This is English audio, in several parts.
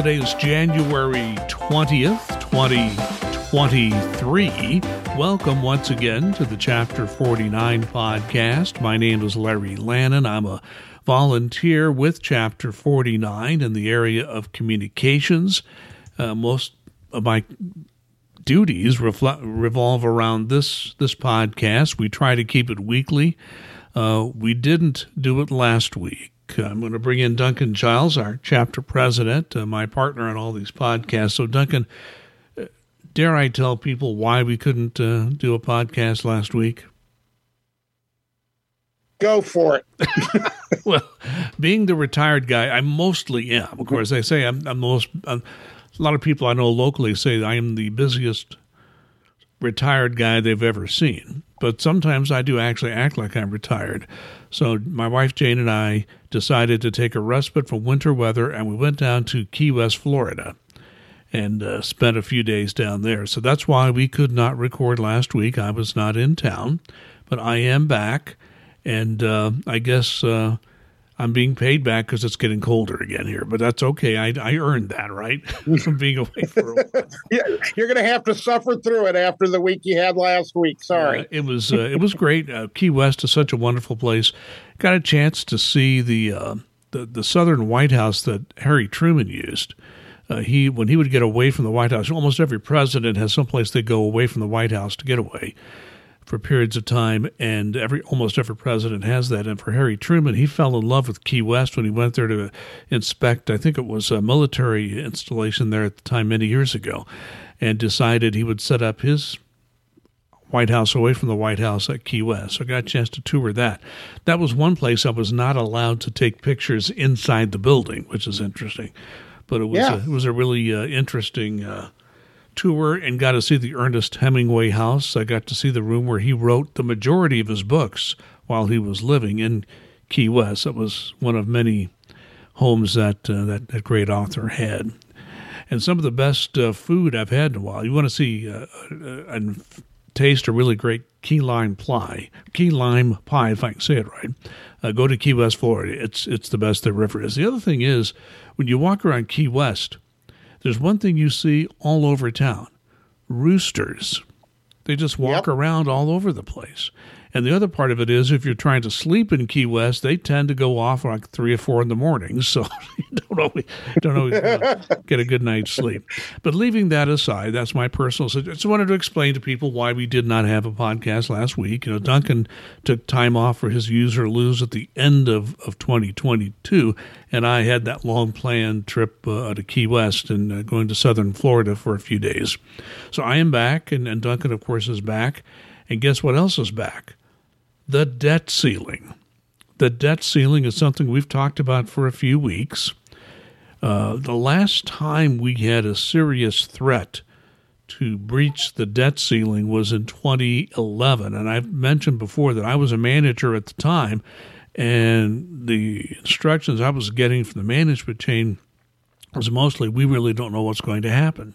Today is January 20th, 2023. Welcome once again to the Chapter 49 podcast. My name is Larry Lannon. I'm a volunteer with Chapter 49 in the area of communications. Uh, most of my duties refle- revolve around this this podcast. We try to keep it weekly. Uh, we didn't do it last week. I'm going to bring in Duncan Giles, our chapter president, uh, my partner on all these podcasts. So, Duncan, uh, dare I tell people why we couldn't uh, do a podcast last week? Go for it. well, being the retired guy, I mostly am. Of course, I say I'm, I'm the most. I'm, a lot of people I know locally say I am the busiest retired guy they've ever seen. But sometimes I do actually act like I'm retired. So my wife Jane and I decided to take a respite from winter weather, and we went down to Key West, Florida, and uh, spent a few days down there. So that's why we could not record last week. I was not in town, but I am back, and uh, I guess uh, I'm being paid back because it's getting colder again here, but that's okay. I, I earned that, right? From being away for a while. yeah, you're going to have to suffer through it after the week you had last week. Sorry. it was uh, it was great. Uh, Key West is such a wonderful place. Got a chance to see the uh, the, the Southern White House that Harry Truman used. Uh, he when he would get away from the White House, almost every president has someplace they go away from the White House to get away for periods of time, and every almost every president has that. And for Harry Truman, he fell in love with Key West when he went there to inspect. I think it was a military installation there at the time many years ago, and decided he would set up his White House away from the White House at Key West. So I got a chance to tour that. That was one place I was not allowed to take pictures inside the building, which is interesting. But it was yeah. a, it was a really uh, interesting. Uh, tour and got to see the Ernest Hemingway house. I got to see the room where he wrote the majority of his books while he was living in Key West. That was one of many homes that uh, that, that great author had. And some of the best uh, food I've had in a while. You want to see uh, uh and taste a really great key lime pie, key lime pie, if I can say it right. Uh, go to Key West, Florida. It's it's the best there ever is. The other thing is when you walk around Key West there's one thing you see all over town roosters. They just walk yep. around all over the place. And the other part of it is if you're trying to sleep in Key West, they tend to go off like three or four in the morning. So you don't always, don't always get a good night's sleep. But leaving that aside, that's my personal suggestion. I wanted to explain to people why we did not have a podcast last week. You know, Duncan took time off for his use or lose at the end of, of 2022. And I had that long planned trip uh, to Key West and uh, going to southern Florida for a few days. So I am back, and, and Duncan, of course, is back. And guess what else is back? The debt ceiling. The debt ceiling is something we've talked about for a few weeks. Uh, the last time we had a serious threat to breach the debt ceiling was in 2011. And I've mentioned before that I was a manager at the time, and the instructions I was getting from the management chain was mostly we really don't know what's going to happen.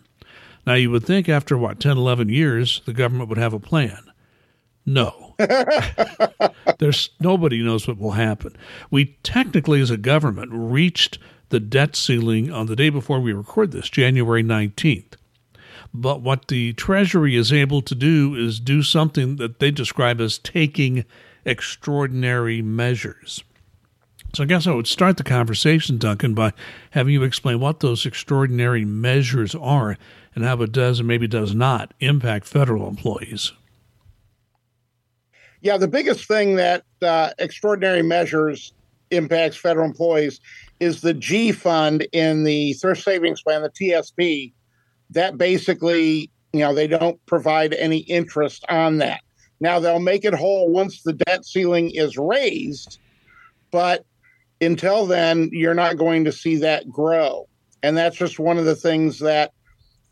Now, you would think after what, 10, 11 years, the government would have a plan. No. There's nobody knows what will happen. We technically, as a government, reached the debt ceiling on the day before we record this, January 19th. But what the Treasury is able to do is do something that they describe as taking extraordinary measures. So I guess I would start the conversation, Duncan, by having you explain what those extraordinary measures are and how it does and maybe does not impact federal employees. Yeah, the biggest thing that uh, extraordinary measures impacts federal employees is the G fund in the thrift savings plan, the TSP. That basically, you know, they don't provide any interest on that. Now they'll make it whole once the debt ceiling is raised, but until then, you're not going to see that grow. And that's just one of the things that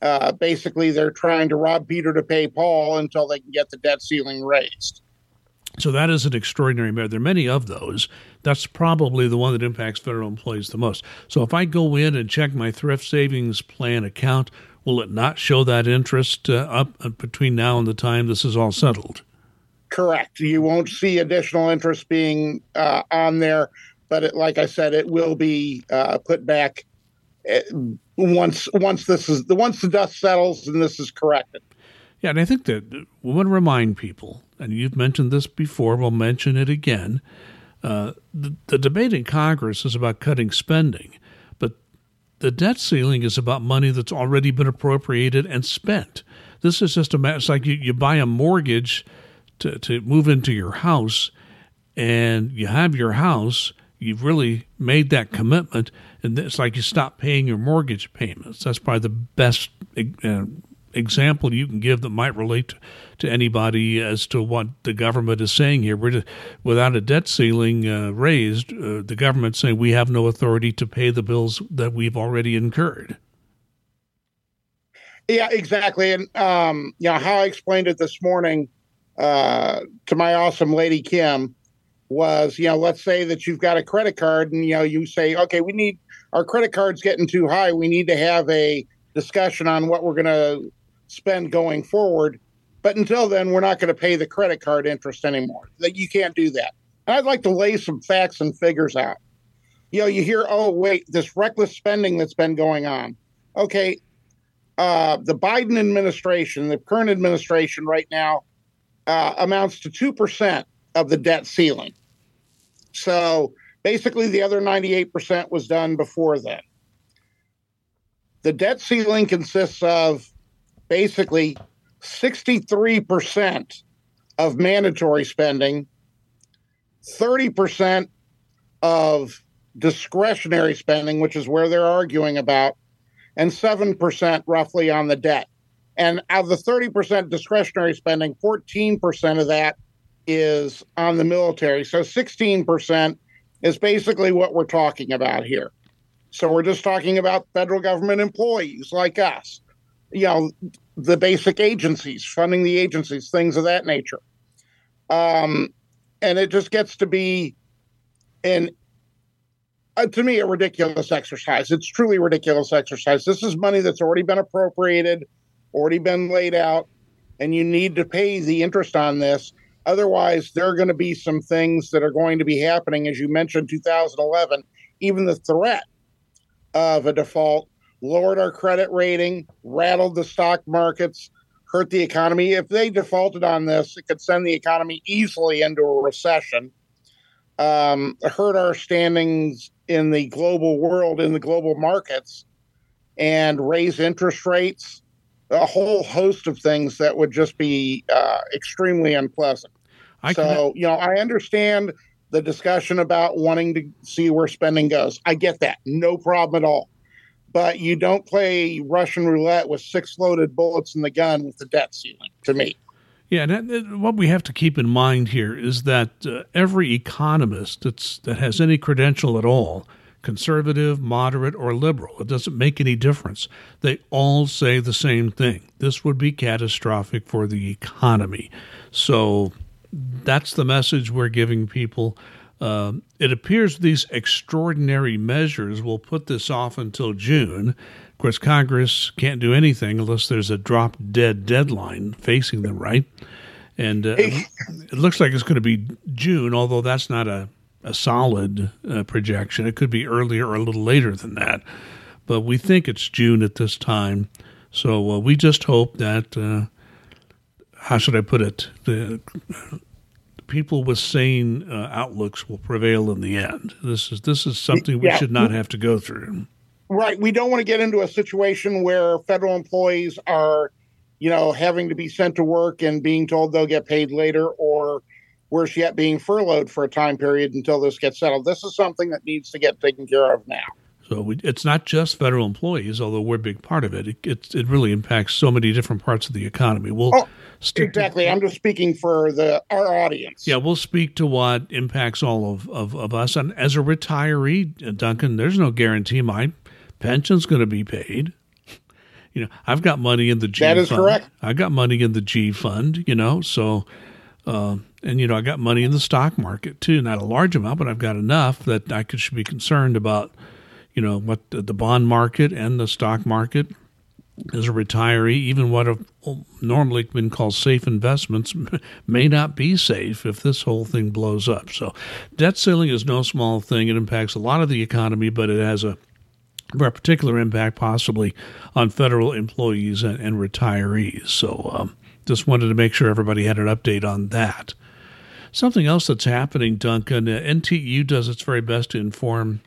uh, basically they're trying to rob Peter to pay Paul until they can get the debt ceiling raised. So that is an extraordinary measure. There are many of those. That's probably the one that impacts federal employees the most. So if I go in and check my thrift savings plan account, will it not show that interest uh, up uh, between now and the time this is all settled? Correct. You won't see additional interest being uh, on there, but it, like I said, it will be uh, put back uh, once once this is the once the dust settles and this is corrected. Yeah, and I think that we want to remind people, and you've mentioned this before, we'll mention it again. Uh, the, the debate in Congress is about cutting spending, but the debt ceiling is about money that's already been appropriated and spent. This is just a matter. It's like you, you buy a mortgage to, to move into your house, and you have your house. You've really made that commitment, and it's like you stop paying your mortgage payments. That's probably the best uh, example you can give that might relate to, to anybody as to what the government is saying here. Just, without a debt ceiling uh, raised, uh, the government's saying we have no authority to pay the bills that we've already incurred. Yeah, exactly. And um, you know how I explained it this morning uh, to my awesome lady Kim was, you know, let's say that you've got a credit card and you know you say, okay, we need our credit card's getting too high. We need to have a discussion on what we're going to spend going forward. But until then, we're not going to pay the credit card interest anymore. That you can't do that. And I'd like to lay some facts and figures out. You know, you hear, oh wait, this reckless spending that's been going on. Okay, uh, the Biden administration, the current administration right now, uh, amounts to two percent of the debt ceiling. So basically, the other ninety-eight percent was done before then. The debt ceiling consists of basically 63% of mandatory spending, 30% of discretionary spending, which is where they're arguing about, and 7% roughly on the debt. And out of the 30% discretionary spending, 14% of that is on the military. So 16% is basically what we're talking about here. So we're just talking about federal government employees like us you know, the basic agencies, funding the agencies, things of that nature. Um, and it just gets to be an uh, to me a ridiculous exercise. It's truly ridiculous exercise. This is money that's already been appropriated, already been laid out, and you need to pay the interest on this. Otherwise, there are going to be some things that are going to be happening, as you mentioned, 2011. Even the threat of a default lowered our credit rating, rattled the stock markets, hurt the economy. If they defaulted on this, it could send the economy easily into a recession, um, hurt our standings in the global world, in the global markets, and raise interest rates. A whole host of things that would just be uh, extremely unpleasant. I so, you know, I understand the discussion about wanting to see where spending goes. I get that. No problem at all but you don't play Russian roulette with six loaded bullets in the gun with the debt ceiling, to me. Yeah, and what we have to keep in mind here is that uh, every economist that's, that has any credential at all, conservative, moderate, or liberal, it doesn't make any difference. They all say the same thing. This would be catastrophic for the economy. So that's the message we're giving people. Uh, it appears these extraordinary measures will put this off until June. Of course, Congress can't do anything unless there's a drop dead deadline facing them, right? And uh, it looks like it's going to be June, although that's not a, a solid uh, projection. It could be earlier or a little later than that. But we think it's June at this time. So uh, we just hope that, uh, how should I put it, the people with sane uh, outlooks will prevail in the end. This is this is something we yeah. should not have to go through. Right. We don't want to get into a situation where federal employees are, you know, having to be sent to work and being told they'll get paid later, or worse yet, being furloughed for a time period until this gets settled. This is something that needs to get taken care of now. So we, it's not just federal employees, although we're a big part of it. It, it, it really impacts so many different parts of the economy. We'll oh, exactly. To, I'm just speaking for the our audience. Yeah, we'll speak to what impacts all of, of, of us. And as a retiree, uh, Duncan, there's no guarantee my pension's going to be paid. You know, I've got money in the G that is fund. correct. I got money in the G fund. You know, so. Uh, and you know, I got money in the stock market too. Not a large amount, but I've got enough that I could should be concerned about you know what the bond market and the stock market as a retiree, even what have normally been called safe investments, may not be safe if this whole thing blows up. So, debt ceiling is no small thing. It impacts a lot of the economy, but it has a particular impact possibly on federal employees and, and retirees. So um, just wanted to make sure everybody had an update on that. Something else that's happening, Duncan, uh, NTU does its very best to inform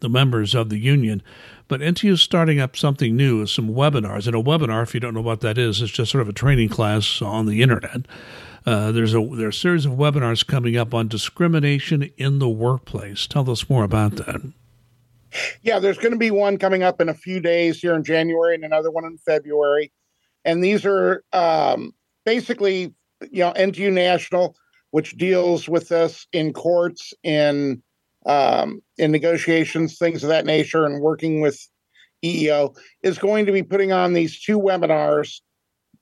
the members of the union, but NTU is starting up something new, is some webinars. And a webinar, if you don't know what that is, is just sort of a training class on the internet. Uh, there's a there's a series of webinars coming up on discrimination in the workplace. Tell us more about that. Yeah, there's going to be one coming up in a few days here in January and another one in February. And these are um, basically, you know, NTU National, which deals with this in courts, in um, in negotiations, things of that nature, and working with EEO, is going to be putting on these two webinars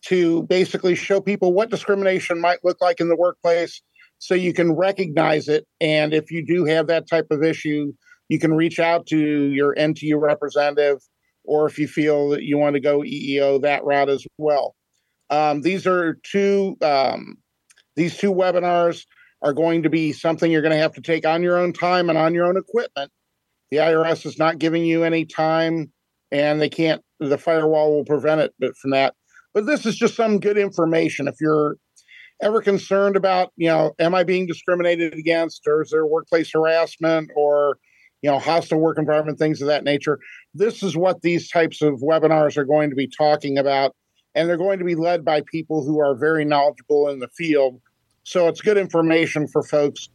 to basically show people what discrimination might look like in the workplace so you can recognize it. And if you do have that type of issue, you can reach out to your NTU representative, or if you feel that you want to go EEO that route as well. Um, these are two. Um, these two webinars are going to be something you're going to have to take on your own time and on your own equipment. The IRS is not giving you any time, and they can't. The firewall will prevent it, but from that. But this is just some good information. If you're ever concerned about, you know, am I being discriminated against, or is there workplace harassment, or you know, hostile work environment, things of that nature. This is what these types of webinars are going to be talking about. And they're going to be led by people who are very knowledgeable in the field. So it's good information for folks,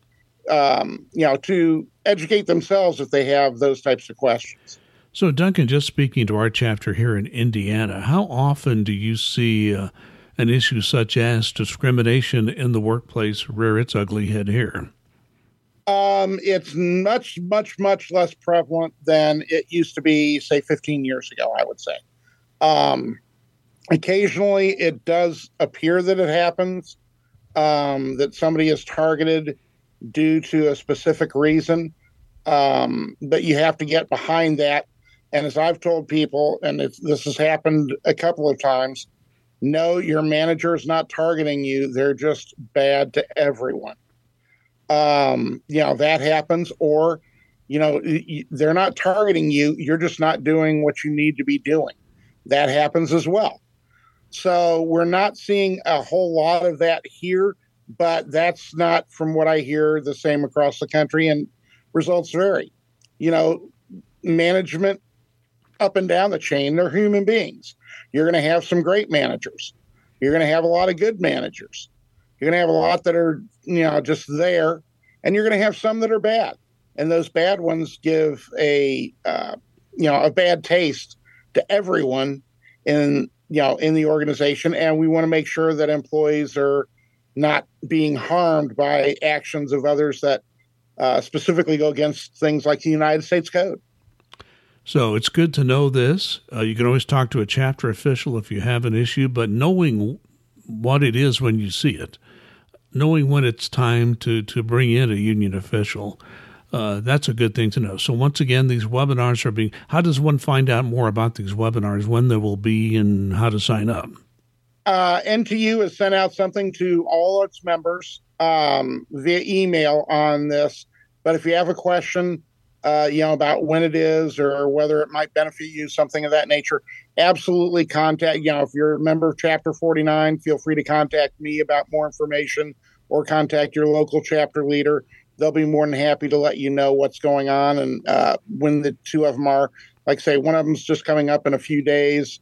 um, you know, to educate themselves if they have those types of questions. So, Duncan, just speaking to our chapter here in Indiana, how often do you see uh, an issue such as discrimination in the workplace rear its ugly head here? Um, it's much, much, much less prevalent than it used to be, say, 15 years ago, I would say. Um, occasionally, it does appear that it happens, um, that somebody is targeted due to a specific reason. Um, but you have to get behind that. And as I've told people, and this has happened a couple of times, no, your manager is not targeting you. They're just bad to everyone um, you know, that happens, or, you know, they're not targeting you. You're just not doing what you need to be doing. That happens as well. So we're not seeing a whole lot of that here, but that's not, from what I hear, the same across the country, and results vary. You know, management up and down the chain, they're human beings. You're going to have some great managers. You're going to have a lot of good managers. You're going to have a lot that are, you know, just there, and you're going to have some that are bad. And those bad ones give a, uh, you know, a bad taste to everyone in, you know, in the organization. And we want to make sure that employees are not being harmed by actions of others that uh, specifically go against things like the United States Code. So it's good to know this. Uh, you can always talk to a chapter official if you have an issue, but knowing what it is when you see it knowing when it's time to, to bring in a union official, uh, that's a good thing to know. So once again, these webinars are being. How does one find out more about these webinars? When there will be, and how to sign up? Uh, NTU has sent out something to all its members um, via email on this. But if you have a question, uh, you know about when it is or whether it might benefit you, something of that nature, absolutely contact. You know, if you're a member of Chapter 49, feel free to contact me about more information or contact your local chapter leader. They'll be more than happy to let you know what's going on and uh, when the two of them are. Like say, one of them's just coming up in a few days,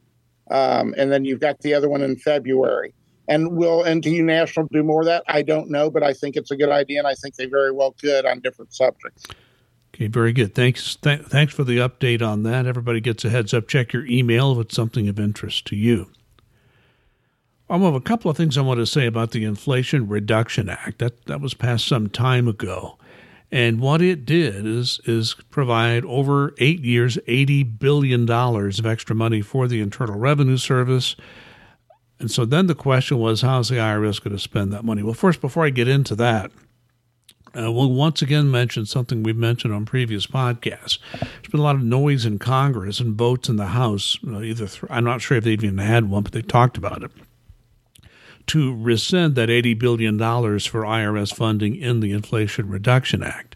um, and then you've got the other one in February. And will NTU National do more of that? I don't know, but I think it's a good idea, and I think they very well could on different subjects. Okay, very good. Thanks. Th- thanks for the update on that. Everybody gets a heads up. Check your email if it's something of interest to you. I have a couple of things I want to say about the Inflation Reduction Act. That that was passed some time ago, and what it did is is provide over eight years, eighty billion dollars of extra money for the Internal Revenue Service. And so then the question was, how's the IRS going to spend that money? Well, first, before I get into that, uh, we'll once again mention something we've mentioned on previous podcasts. There's been a lot of noise in Congress and votes in the House. Uh, either th- I'm not sure if they even had one, but they talked about it to rescind that $80 billion for IRS funding in the Inflation Reduction Act.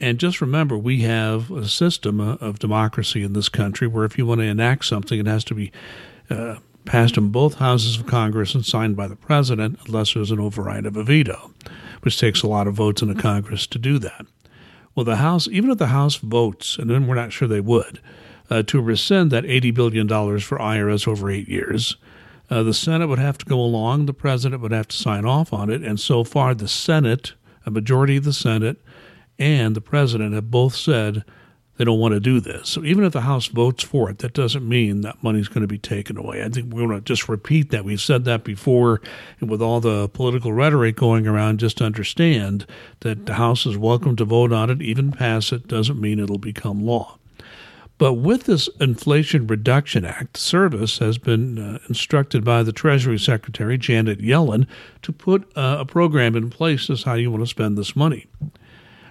And just remember, we have a system of democracy in this country where if you want to enact something, it has to be uh, passed in both houses of Congress and signed by the president, unless there's an override of a veto, which takes a lot of votes in the Congress to do that. Well, the House, even if the House votes, and then we're not sure they would, uh, to rescind that $80 billion for IRS over eight years, uh, the Senate would have to go along, the president would have to sign off on it, and so far the Senate, a majority of the Senate, and the president have both said they don't want to do this. So even if the House votes for it, that doesn't mean that money's going to be taken away. I think we're going to just repeat that. We've said that before, and with all the political rhetoric going around, just understand that the House is welcome to vote on it, even pass it, doesn't mean it'll become law. But with this Inflation Reduction Act, the Service has been uh, instructed by the Treasury Secretary, Janet Yellen, to put uh, a program in place as how you want to spend this money.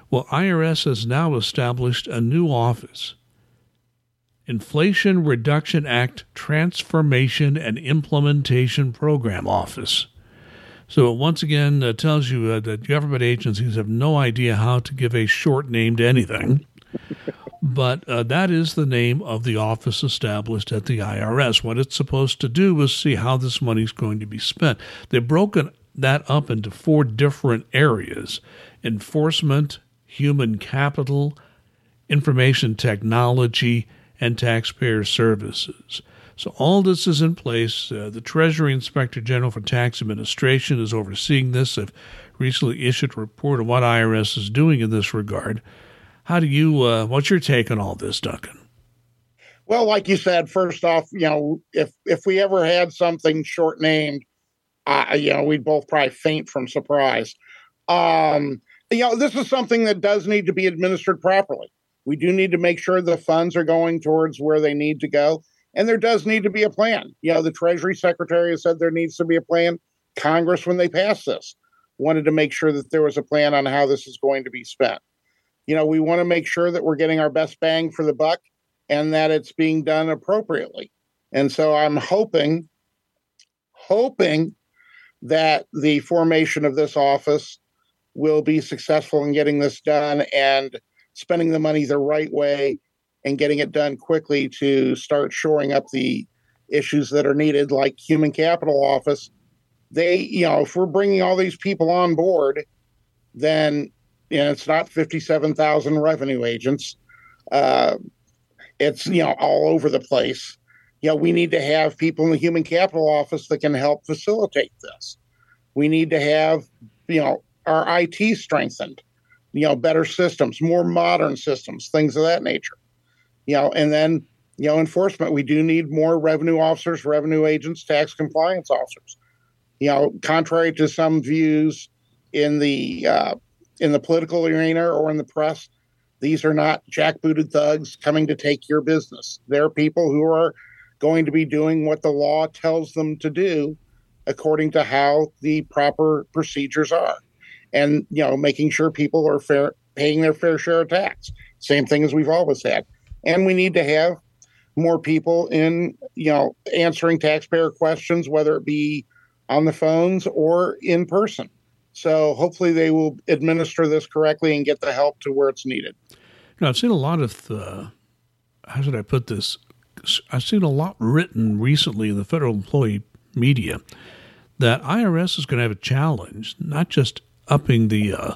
Well, IRS has now established a new office Inflation Reduction Act Transformation and Implementation Program Office. So, once again, uh, tells you uh, that government agencies have no idea how to give a short name to anything. But uh, that is the name of the office established at the IRS. What it's supposed to do is see how this money is going to be spent. They've broken that up into four different areas enforcement, human capital, information technology, and taxpayer services. So all this is in place. Uh, the Treasury Inspector General for Tax Administration is overseeing this. They've recently issued a report on what IRS is doing in this regard. How do you? Uh, what's your take on all this, Duncan? Well, like you said, first off, you know, if if we ever had something short named, uh, you know, we'd both probably faint from surprise. Um, you know, this is something that does need to be administered properly. We do need to make sure the funds are going towards where they need to go. And there does need to be a plan. You know, the Treasury Secretary has said there needs to be a plan. Congress, when they passed this, wanted to make sure that there was a plan on how this is going to be spent. You know, we want to make sure that we're getting our best bang for the buck and that it's being done appropriately. And so I'm hoping, hoping that the formation of this office will be successful in getting this done and spending the money the right way and getting it done quickly to start shoring up the issues that are needed, like human capital office. They, you know, if we're bringing all these people on board, then you know it's not fifty-seven thousand revenue agents. Uh, it's you know all over the place. You know, we need to have people in the human capital office that can help facilitate this. We need to have you know our IT strengthened, you know, better systems, more modern systems, things of that nature. You know, and then, you know, enforcement, we do need more revenue officers, revenue agents, tax compliance officers. You know, contrary to some views in the uh, in the political arena or in the press, these are not jackbooted thugs coming to take your business. They're people who are going to be doing what the law tells them to do according to how the proper procedures are. And you know making sure people are fair paying their fair share of tax. Same thing as we've always had. And we need to have more people in you know answering taxpayer questions whether it be on the phones or in person so hopefully they will administer this correctly and get the help to where it's needed now i've seen a lot of uh, how should i put this i've seen a lot written recently in the federal employee media that irs is going to have a challenge not just upping the uh,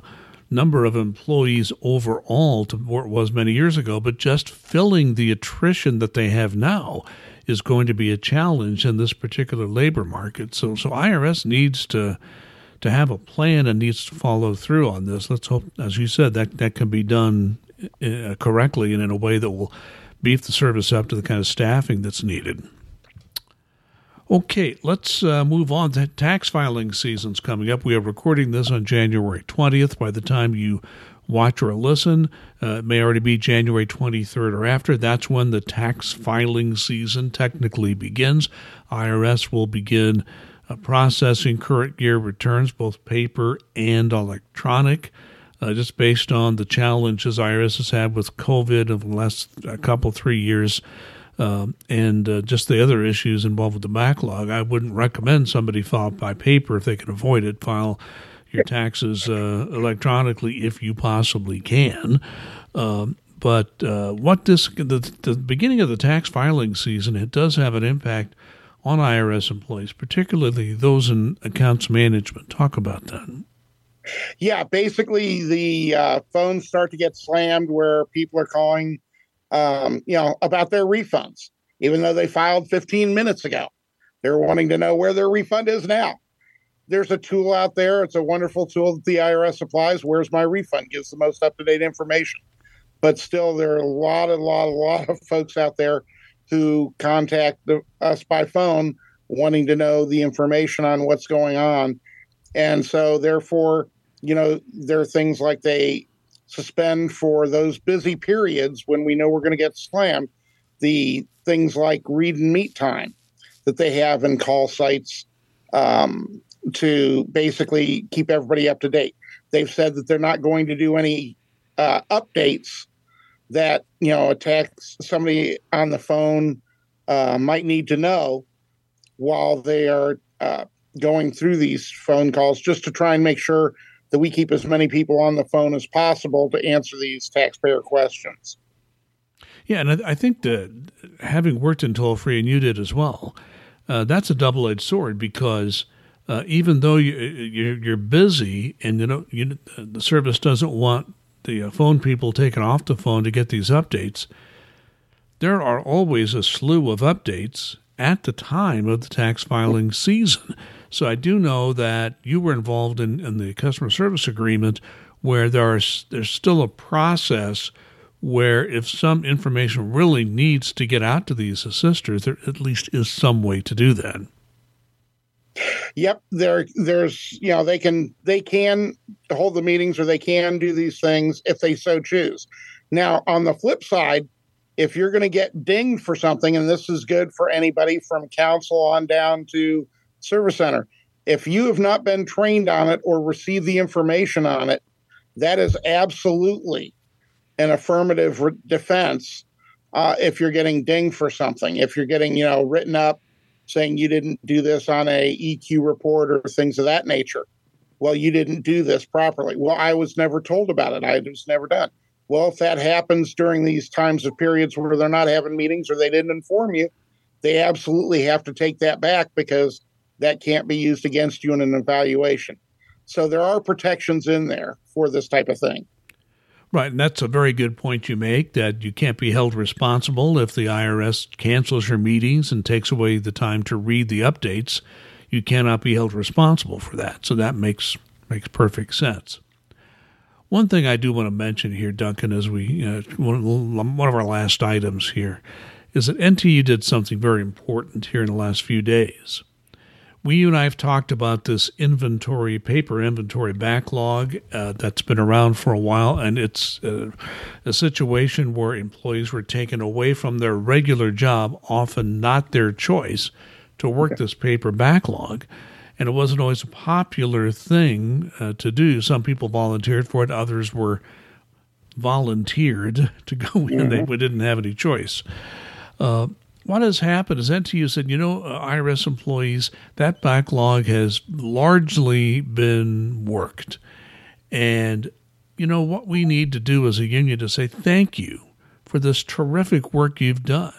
number of employees overall to what it was many years ago, but just filling the attrition that they have now is going to be a challenge in this particular labor market. So, so IRS needs to to have a plan and needs to follow through on this. Let's hope, as you said, that that can be done uh, correctly and in a way that will beef the service up to the kind of staffing that's needed. Okay, let's uh, move on. The tax filing season's coming up. We are recording this on January 20th. By the time you watch or listen, uh, it may already be January 23rd or after. That's when the tax filing season technically begins. IRS will begin uh, processing current year returns, both paper and electronic. Uh, just based on the challenges IRS has had with COVID of the last couple three years, um, and uh, just the other issues involved with the backlog, I wouldn't recommend somebody file by paper if they can avoid it. File your taxes uh, electronically if you possibly can. Um, but uh, what this the, the beginning of the tax filing season, it does have an impact on IRS employees, particularly those in accounts management. Talk about that. Yeah, basically the uh, phones start to get slammed where people are calling, um, you know, about their refunds, even though they filed 15 minutes ago. They're wanting to know where their refund is now. There's a tool out there. It's a wonderful tool that the IRS applies. Where's my refund? Gives the most up to date information but still there are a lot, a lot, a lot of folks out there who contact the, us by phone wanting to know the information on what's going on. And so, therefore, you know, there are things like they suspend for those busy periods when we know we're going to get slammed, the things like read and meet time that they have in call sites um, to basically keep everybody up to date. They've said that they're not going to do any uh, updates that you know a tax somebody on the phone uh, might need to know while they are uh, going through these phone calls, just to try and make sure that we keep as many people on the phone as possible to answer these taxpayer questions. Yeah, and I think that having worked in toll free, and you did as well, uh, that's a double edged sword because. Uh, even though you, you're, you're busy and you know you, the service doesn't want the uh, phone people taken off the phone to get these updates, there are always a slew of updates at the time of the tax filing season. So I do know that you were involved in, in the customer service agreement where there are, there's still a process where if some information really needs to get out to these assisters, there at least is some way to do that. Yep, there there's you know they can they can hold the meetings or they can do these things if they so choose. Now, on the flip side, if you're going to get dinged for something and this is good for anybody from council on down to service center, if you have not been trained on it or received the information on it, that is absolutely an affirmative re- defense uh, if you're getting dinged for something. If you're getting, you know, written up saying you didn't do this on a EQ report or things of that nature. Well, you didn't do this properly. Well, I was never told about it. I was never done. Well, if that happens during these times of periods where they're not having meetings or they didn't inform you, they absolutely have to take that back because that can't be used against you in an evaluation. So there are protections in there for this type of thing. Right, and that's a very good point you make that you can't be held responsible if the IRS cancels your meetings and takes away the time to read the updates. You cannot be held responsible for that. So that makes makes perfect sense. One thing I do want to mention here, Duncan, as we one of our last items here, is that NTU did something very important here in the last few days we you and I have talked about this inventory paper inventory backlog uh, that's been around for a while, and it's uh, a situation where employees were taken away from their regular job, often not their choice, to work this paper backlog. And it wasn't always a popular thing uh, to do. Some people volunteered for it, others were volunteered to go in. Mm-hmm. They didn't have any choice. Uh, what has happened is that you said, you know, uh, IRS employees, that backlog has largely been worked. And, you know, what we need to do as a union to say thank you for this terrific work you've done.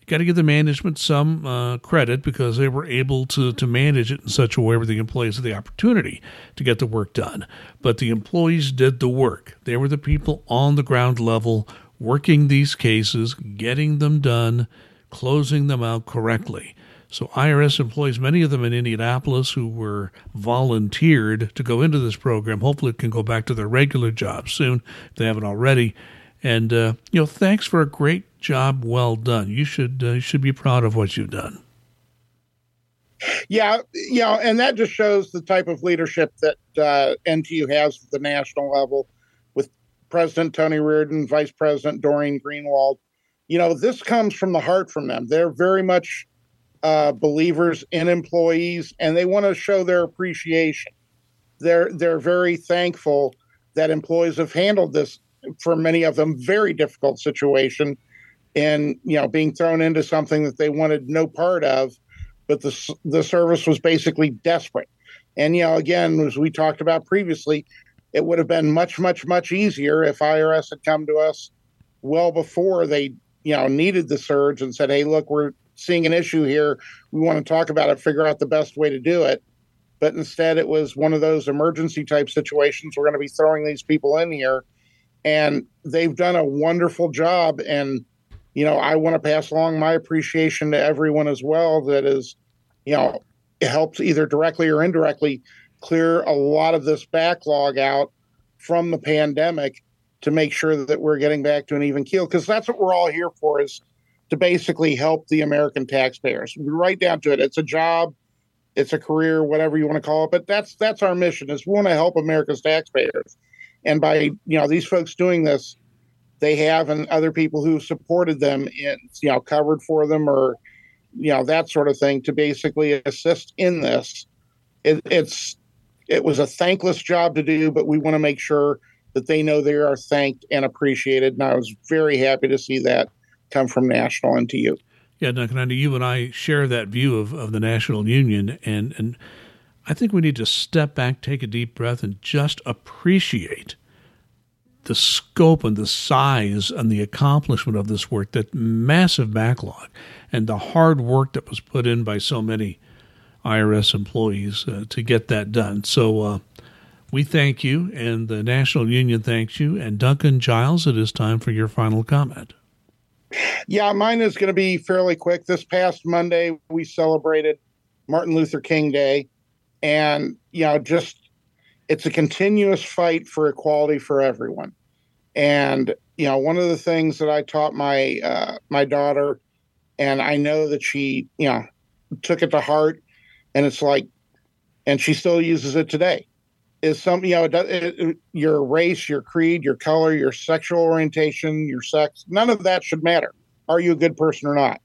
You got to give the management some uh, credit because they were able to, to manage it in such a way where the employees had the opportunity to get the work done. But the employees did the work. They were the people on the ground level working these cases, getting them done closing them out correctly. So, IRS employees, many of them in Indianapolis who were volunteered to go into this program, hopefully can go back to their regular jobs soon if they haven't already. And, uh, you know, thanks for a great job well done. You should, uh, you should be proud of what you've done. Yeah, know, and that just shows the type of leadership that uh, NTU has at the national level with President Tony Reardon, Vice President Doreen Greenwald you know, this comes from the heart from them. They're very much uh, believers in employees, and they want to show their appreciation. They're they're very thankful that employees have handled this for many of them very difficult situation, and you know, being thrown into something that they wanted no part of, but the the service was basically desperate. And, you know, again, as we talked about previously, it would have been much, much, much easier if IRS had come to us well before they, you know, needed the surge and said, hey, look, we're seeing an issue here. We want to talk about it, figure out the best way to do it. But instead, it was one of those emergency type situations. We're going to be throwing these people in here. And they've done a wonderful job. And, you know, I want to pass along my appreciation to everyone as well that is, you know, helps either directly or indirectly clear a lot of this backlog out from the pandemic to make sure that we're getting back to an even keel because that's what we're all here for is to basically help the American taxpayers. Right down to it, it's a job, it's a career, whatever you want to call it. But that's that's our mission is we want to help America's taxpayers, and by you know these folks doing this, they have and other people who supported them in you know covered for them or you know that sort of thing to basically assist in this. It, it's it was a thankless job to do, but we want to make sure that they know they are thanked and appreciated. And I was very happy to see that come from National and to you. Yeah, Duncan, I know you and I share that view of, of the National Union, and, and I think we need to step back, take a deep breath, and just appreciate the scope and the size and the accomplishment of this work, that massive backlog, and the hard work that was put in by so many IRS employees uh, to get that done. So uh, we thank you, and the National Union thanks you. And Duncan Giles, it is time for your final comment. Yeah, mine is going to be fairly quick. This past Monday, we celebrated Martin Luther King Day. And, you know, just it's a continuous fight for equality for everyone. And, you know, one of the things that I taught my uh, my daughter, and I know that she, you know, took it to heart, and it's like, and she still uses it today is some you know it, it, your race your creed your color your sexual orientation your sex none of that should matter. Are you a good person or not?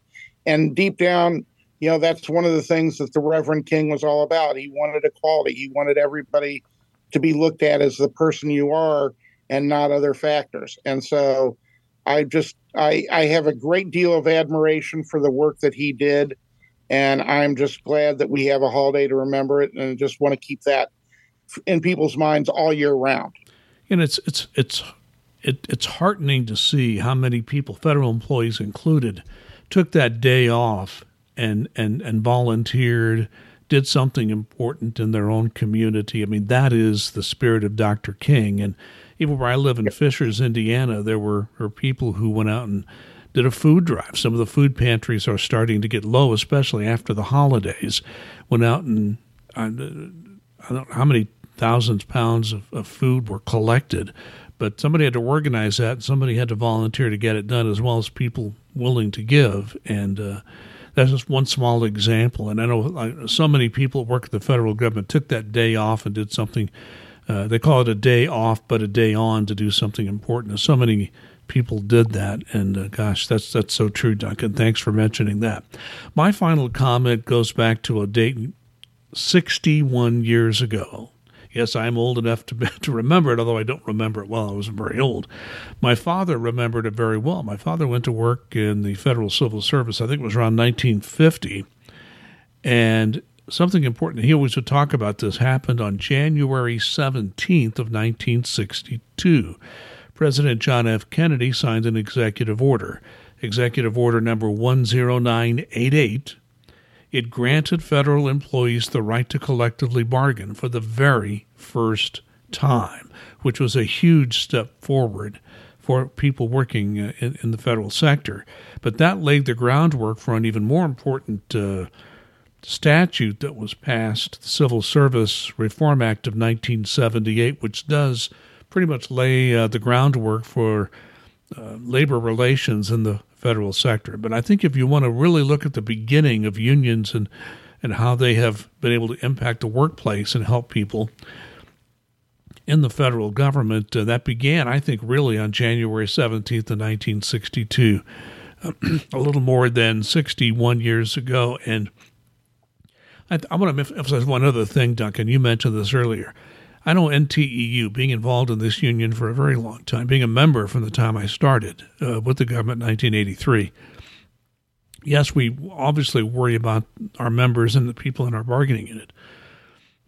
And deep down you know that's one of the things that the reverend king was all about. He wanted equality. He wanted everybody to be looked at as the person you are and not other factors. And so i just i i have a great deal of admiration for the work that he did. And i'm just glad that we have a holiday to remember it and just want to keep that in people's minds all year round. And it's it's it's it, it's heartening to see how many people, federal employees included, took that day off and and and volunteered, did something important in their own community. I mean, that is the spirit of Dr. King. And even where I live in Fishers, Indiana, there were, were people who went out and did a food drive. Some of the food pantries are starting to get low, especially after the holidays. Went out and uh, I don't know how many thousands of pounds of, of food were collected. But somebody had to organize that, and somebody had to volunteer to get it done, as well as people willing to give. And uh, that's just one small example. And I know like, so many people that work at the federal government took that day off and did something. Uh, they call it a day off, but a day on to do something important. And so many people did that, and uh, gosh, that's that's so true, Duncan. Thanks for mentioning that. My final comment goes back to a date 61 years ago. Yes, I'm old enough to, to remember it, although I don't remember it well. I was very old. My father remembered it very well. My father went to work in the Federal Civil Service, I think it was around 1950. And something important, he always would talk about this, happened on January 17th of 1962. President John F. Kennedy signed an executive order, Executive Order number 10988 it granted federal employees the right to collectively bargain for the very first time, which was a huge step forward for people working uh, in, in the federal sector. But that laid the groundwork for an even more important uh, statute that was passed, the Civil Service Reform Act of 1978, which does pretty much lay uh, the groundwork for uh, labor relations in the federal sector. But I think if you want to really look at the beginning of unions and and how they have been able to impact the workplace and help people in the federal government, uh, that began, I think, really on January 17th of 1962, a little more than 61 years ago. And I, I want to emphasize one other thing, Duncan. You mentioned this earlier. I know NTEU, being involved in this union for a very long time, being a member from the time I started uh, with the government in 1983. Yes, we obviously worry about our members and the people in our bargaining unit.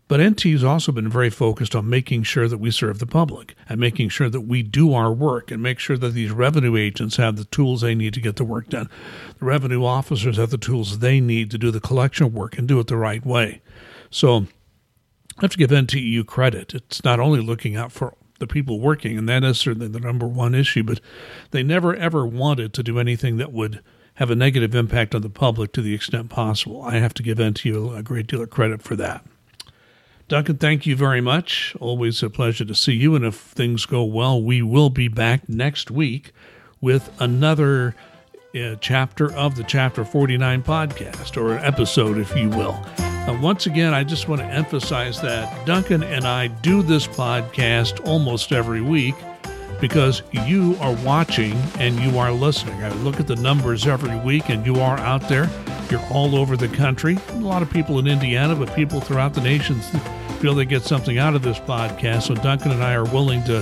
But NT has also been very focused on making sure that we serve the public and making sure that we do our work and make sure that these revenue agents have the tools they need to get the work done. The revenue officers have the tools they need to do the collection work and do it the right way. So I have to give NTEU credit. It's not only looking out for the people working, and that is certainly the number one issue, but they never ever wanted to do anything that would have a negative impact on the public to the extent possible. I have to give NTEU a great deal of credit for that. Duncan, thank you very much. Always a pleasure to see you. And if things go well, we will be back next week with another uh, chapter of the Chapter 49 podcast, or an episode, if you will. Uh, once again, I just want to emphasize that Duncan and I do this podcast almost every week because you are watching and you are listening. I look at the numbers every week, and you are out there. You're all over the country. A lot of people in Indiana, but people throughout the nation feel they get something out of this podcast. So Duncan and I are willing to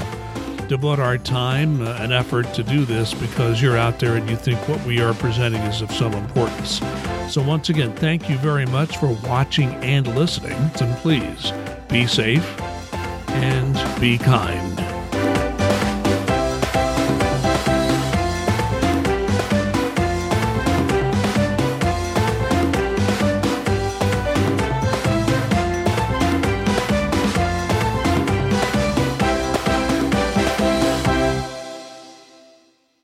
devote our time uh, and effort to do this because you're out there and you think what we are presenting is of some importance. So, once again, thank you very much for watching and listening. And please be safe and be kind.